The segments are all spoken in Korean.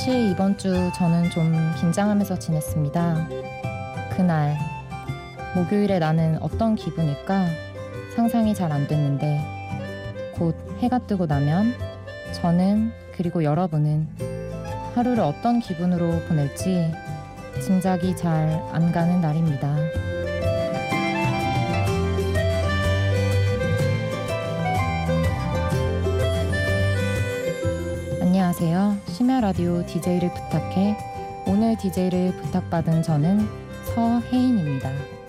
사실 이번 주 저는 좀 긴장하면서 지냈습니다. 그날 목요일에 나는 어떤 기분일까 상상이 잘 안 됐는데 곧 해가 뜨고 나면 저는 그리고 여러분은 하루를 어떤 기분으로 보낼지 짐작이 잘 안 가는 날입니다. 안녕하세요. 심야 라디오 DJ를 부탁해. 오늘 DJ를 부탁받은 저는 서혜인입니다.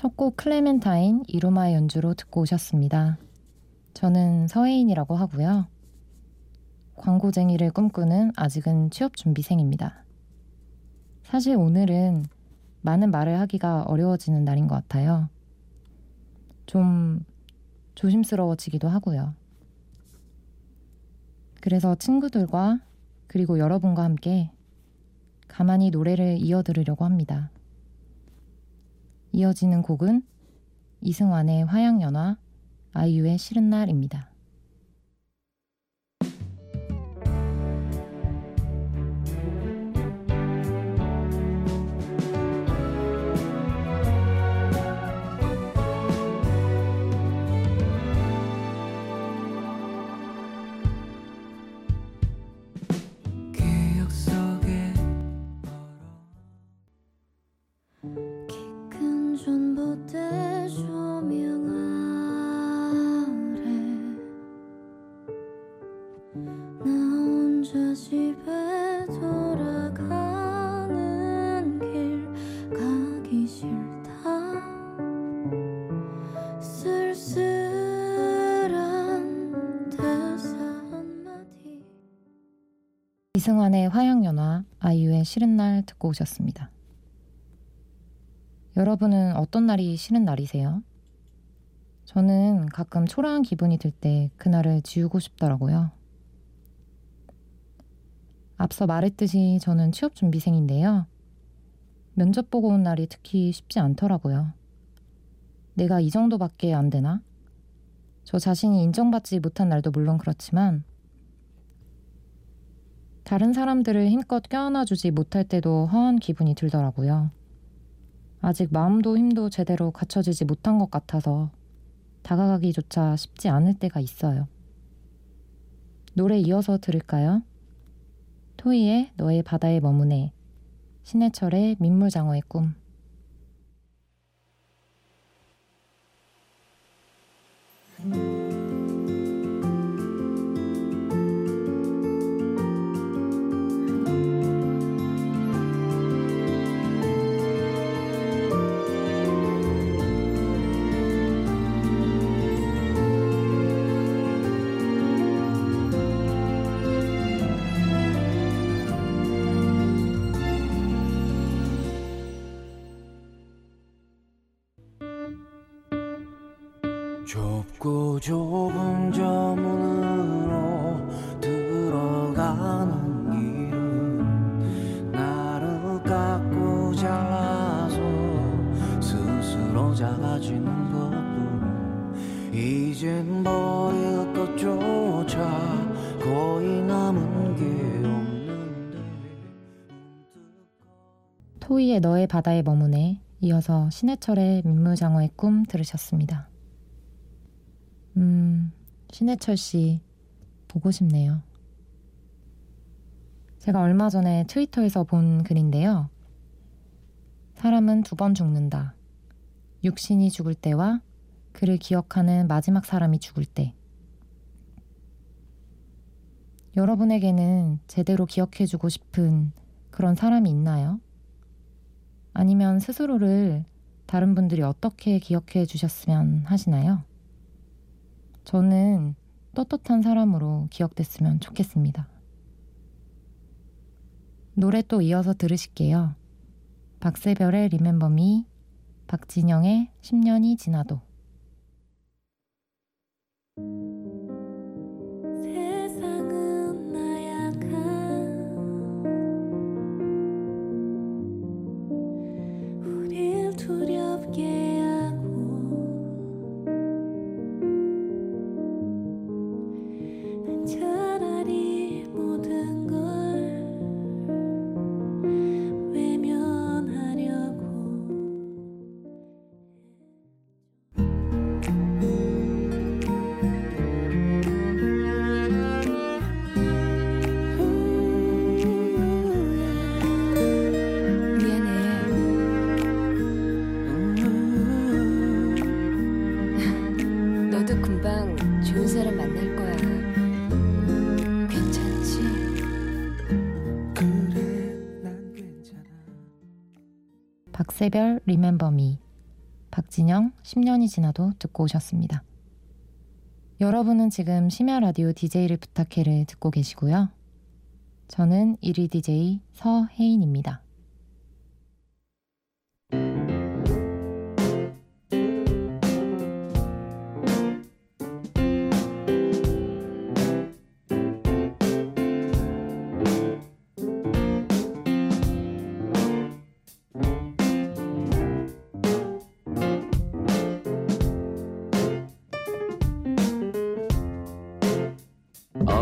첫 곡 클레멘타인 이루마의 연주로 듣고 오셨습니다. 저는 서혜인이라고 하고요. 광고쟁이를 꿈꾸는 아직은 취업 준비생입니다. 사실 오늘은 많은 말을 하기가 어려워지는 날인 것 같아요. 좀 조심스러워지기도 하고요. 그래서 친구들과 그리고 여러분과 함께 가만히 노래를 이어 들으려고 합니다. 이어지는 곡은 이승환의 화양연화, 아이유의 싫은 날입니다. 이승환의 화양연화, 아이유의 싫은 날 듣고 오셨습니다. 여러분은 어떤 날이 싫은 날이세요? 저는 가끔 초라한 기분이 들 때 그날을 지우고 싶더라고요. 앞서 말했듯이 저는 취업 준비생인데요. 면접 보고 온 날이 특히 쉽지 않더라고요. 내가 이 정도밖에 안 되나? 저 자신이 인정받지 못한 날도 물론 그렇지만 다른 사람들을 힘껏 껴안아주지 못할 때도 허한 기분이 들더라고요. 아직 마음도 힘도 제대로 갖춰지지 못한 것 같아서 다가가기조차 쉽지 않을 때가 있어요. 노래 이어서 들을까요? 토이의 너의 바다에 머무네, 신해철의 민물장어의 꿈. 좁고 좁은 저 문으로 들어가는 길은 나를 깎고 잘라서 스스로 작아지는 것뿐. 이젠 버릴 것조차 거의 남은 게 없는데. 토이의 너의 바다에 머무네, 이어서 신해철의 민물장어의 꿈 들으셨습니다. 음, 신해철 씨 보고 싶네요. 제가 얼마 전에 트위터에서 본 글인데요. 사람은 두 번 죽는다. 육신이 죽을 때와 그를 기억하는 마지막 사람이 죽을 때. 여러분에게는 제대로 기억해주고 싶은 그런 사람이 있나요? 아니면 스스로를 다른 분들이 어떻게 기억해 주셨으면 하시나요? 저는 떳떳한 사람으로 기억됐으면 좋겠습니다. 노래 또 이어서 들으실게요. 박세별의 리멤버미, 박진영의 10년이 지나도. 박세별 리멤버미, 박진영 10년이 지나도 듣고 오셨습니다. 여러분은 지금 심야 라디오 DJ를 부탁해를 듣고 계시고요. 저는 1위 DJ 서혜인입니다.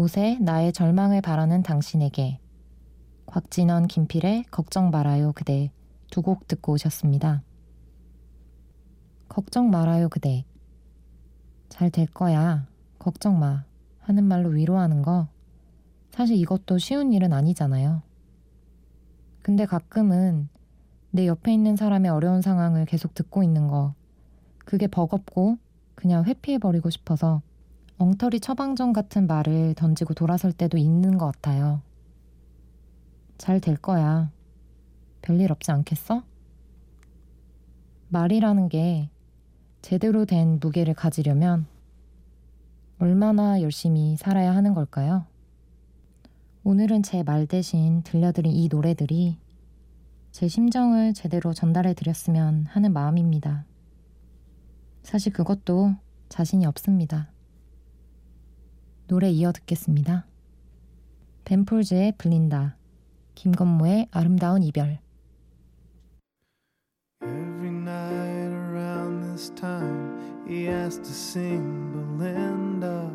못에 나의 절망을 바라는 당신에게 곽진원 김필의 걱정 말아요 그대 두 곡 듣고 오셨습니다. 걱정 말아요 그대. 잘 될 거야. 걱정 마. 하는 말로 위로하는 거. 사실 이것도 쉬운 일은 아니잖아요. 근데 가끔은 내 옆에 있는 사람의 어려운 상황을 계속 듣고 있는 거. 그게 버겁고 그냥 회피해버리고 싶어서 엉터리 처방전 같은 말을 던지고 돌아설 때도 있는 것 같아요. 잘 될 거야. 별일 없지 않겠어? 말이라는 게 제대로 된 무게를 가지려면 얼마나 열심히 살아야 하는 걸까요? 오늘은 제 말 대신 들려드린 이 노래들이 제 심정을 제대로 전달해 드렸으면 하는 마음입니다. 사실 그것도 자신이 없습니다. 노래 이어 듣겠습니다. 벤폴즈의 불린다. 김건모의 아름다운 이별. Every night around this time, he has to sing Belinda,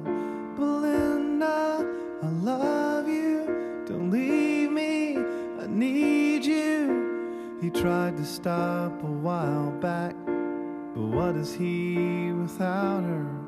Belinda, I love you. Don't leave me, I need you. He tried to stop a while back, but what is he without her?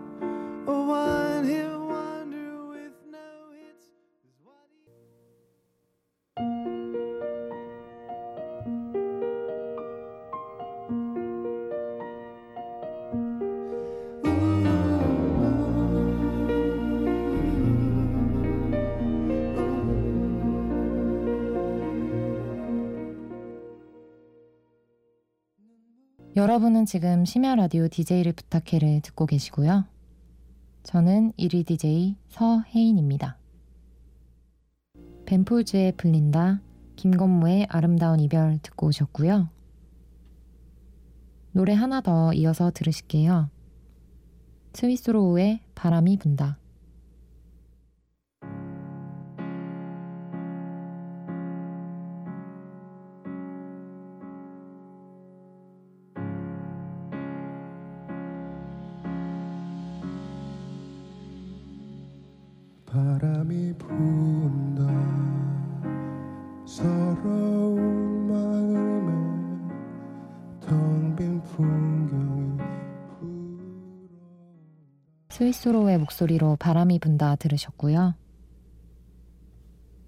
여러분은 지금 심야 라디오 DJ를 부탁해를 듣고 계시고요. 저는 1위 DJ 서혜인입니다. 벤폴즈의 불린다, 김건모의 아름다운 이별 듣고 오셨고요. 노래 하나 더 이어서 들으실게요. 스위스로우의 바람이 분다. 바람이 분다 서러운 마음에 텅 빈 풍경이 스위스로의 목소리로 바람이 분다 들으셨고요.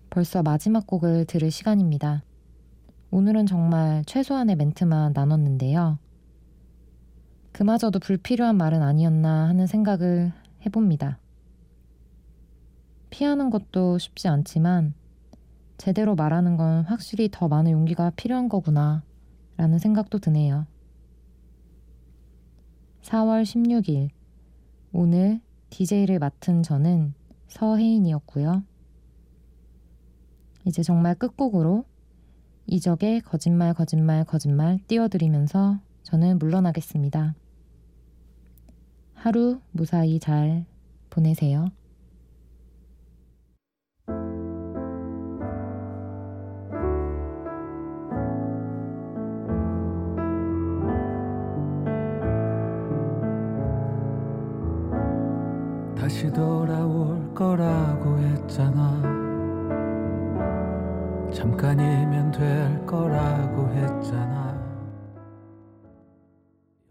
벌써 마지막 곡을 들을 시간입니다. 오늘은 정말 최소한의 멘트만 나눴는데요. 그마저도 불필요한 말은 아니었나 하는 생각을 해봅니다. 피하는 것도 쉽지 않지만 제대로 말하는 건 확실히 더 많은 용기가 필요한 거구나 라는 생각도 드네요. 4월 16일 오늘 DJ를 맡은 저는 서혜인이었고요. 이제 정말 끝곡으로 이적의 거짓말 거짓말 거짓말 띄워드리면서 저는 물러나겠습니다. 하루 무사히 잘 보내세요. 다시 돌아올 거라고 했잖아. 잠깐이면 될 거라고 했잖아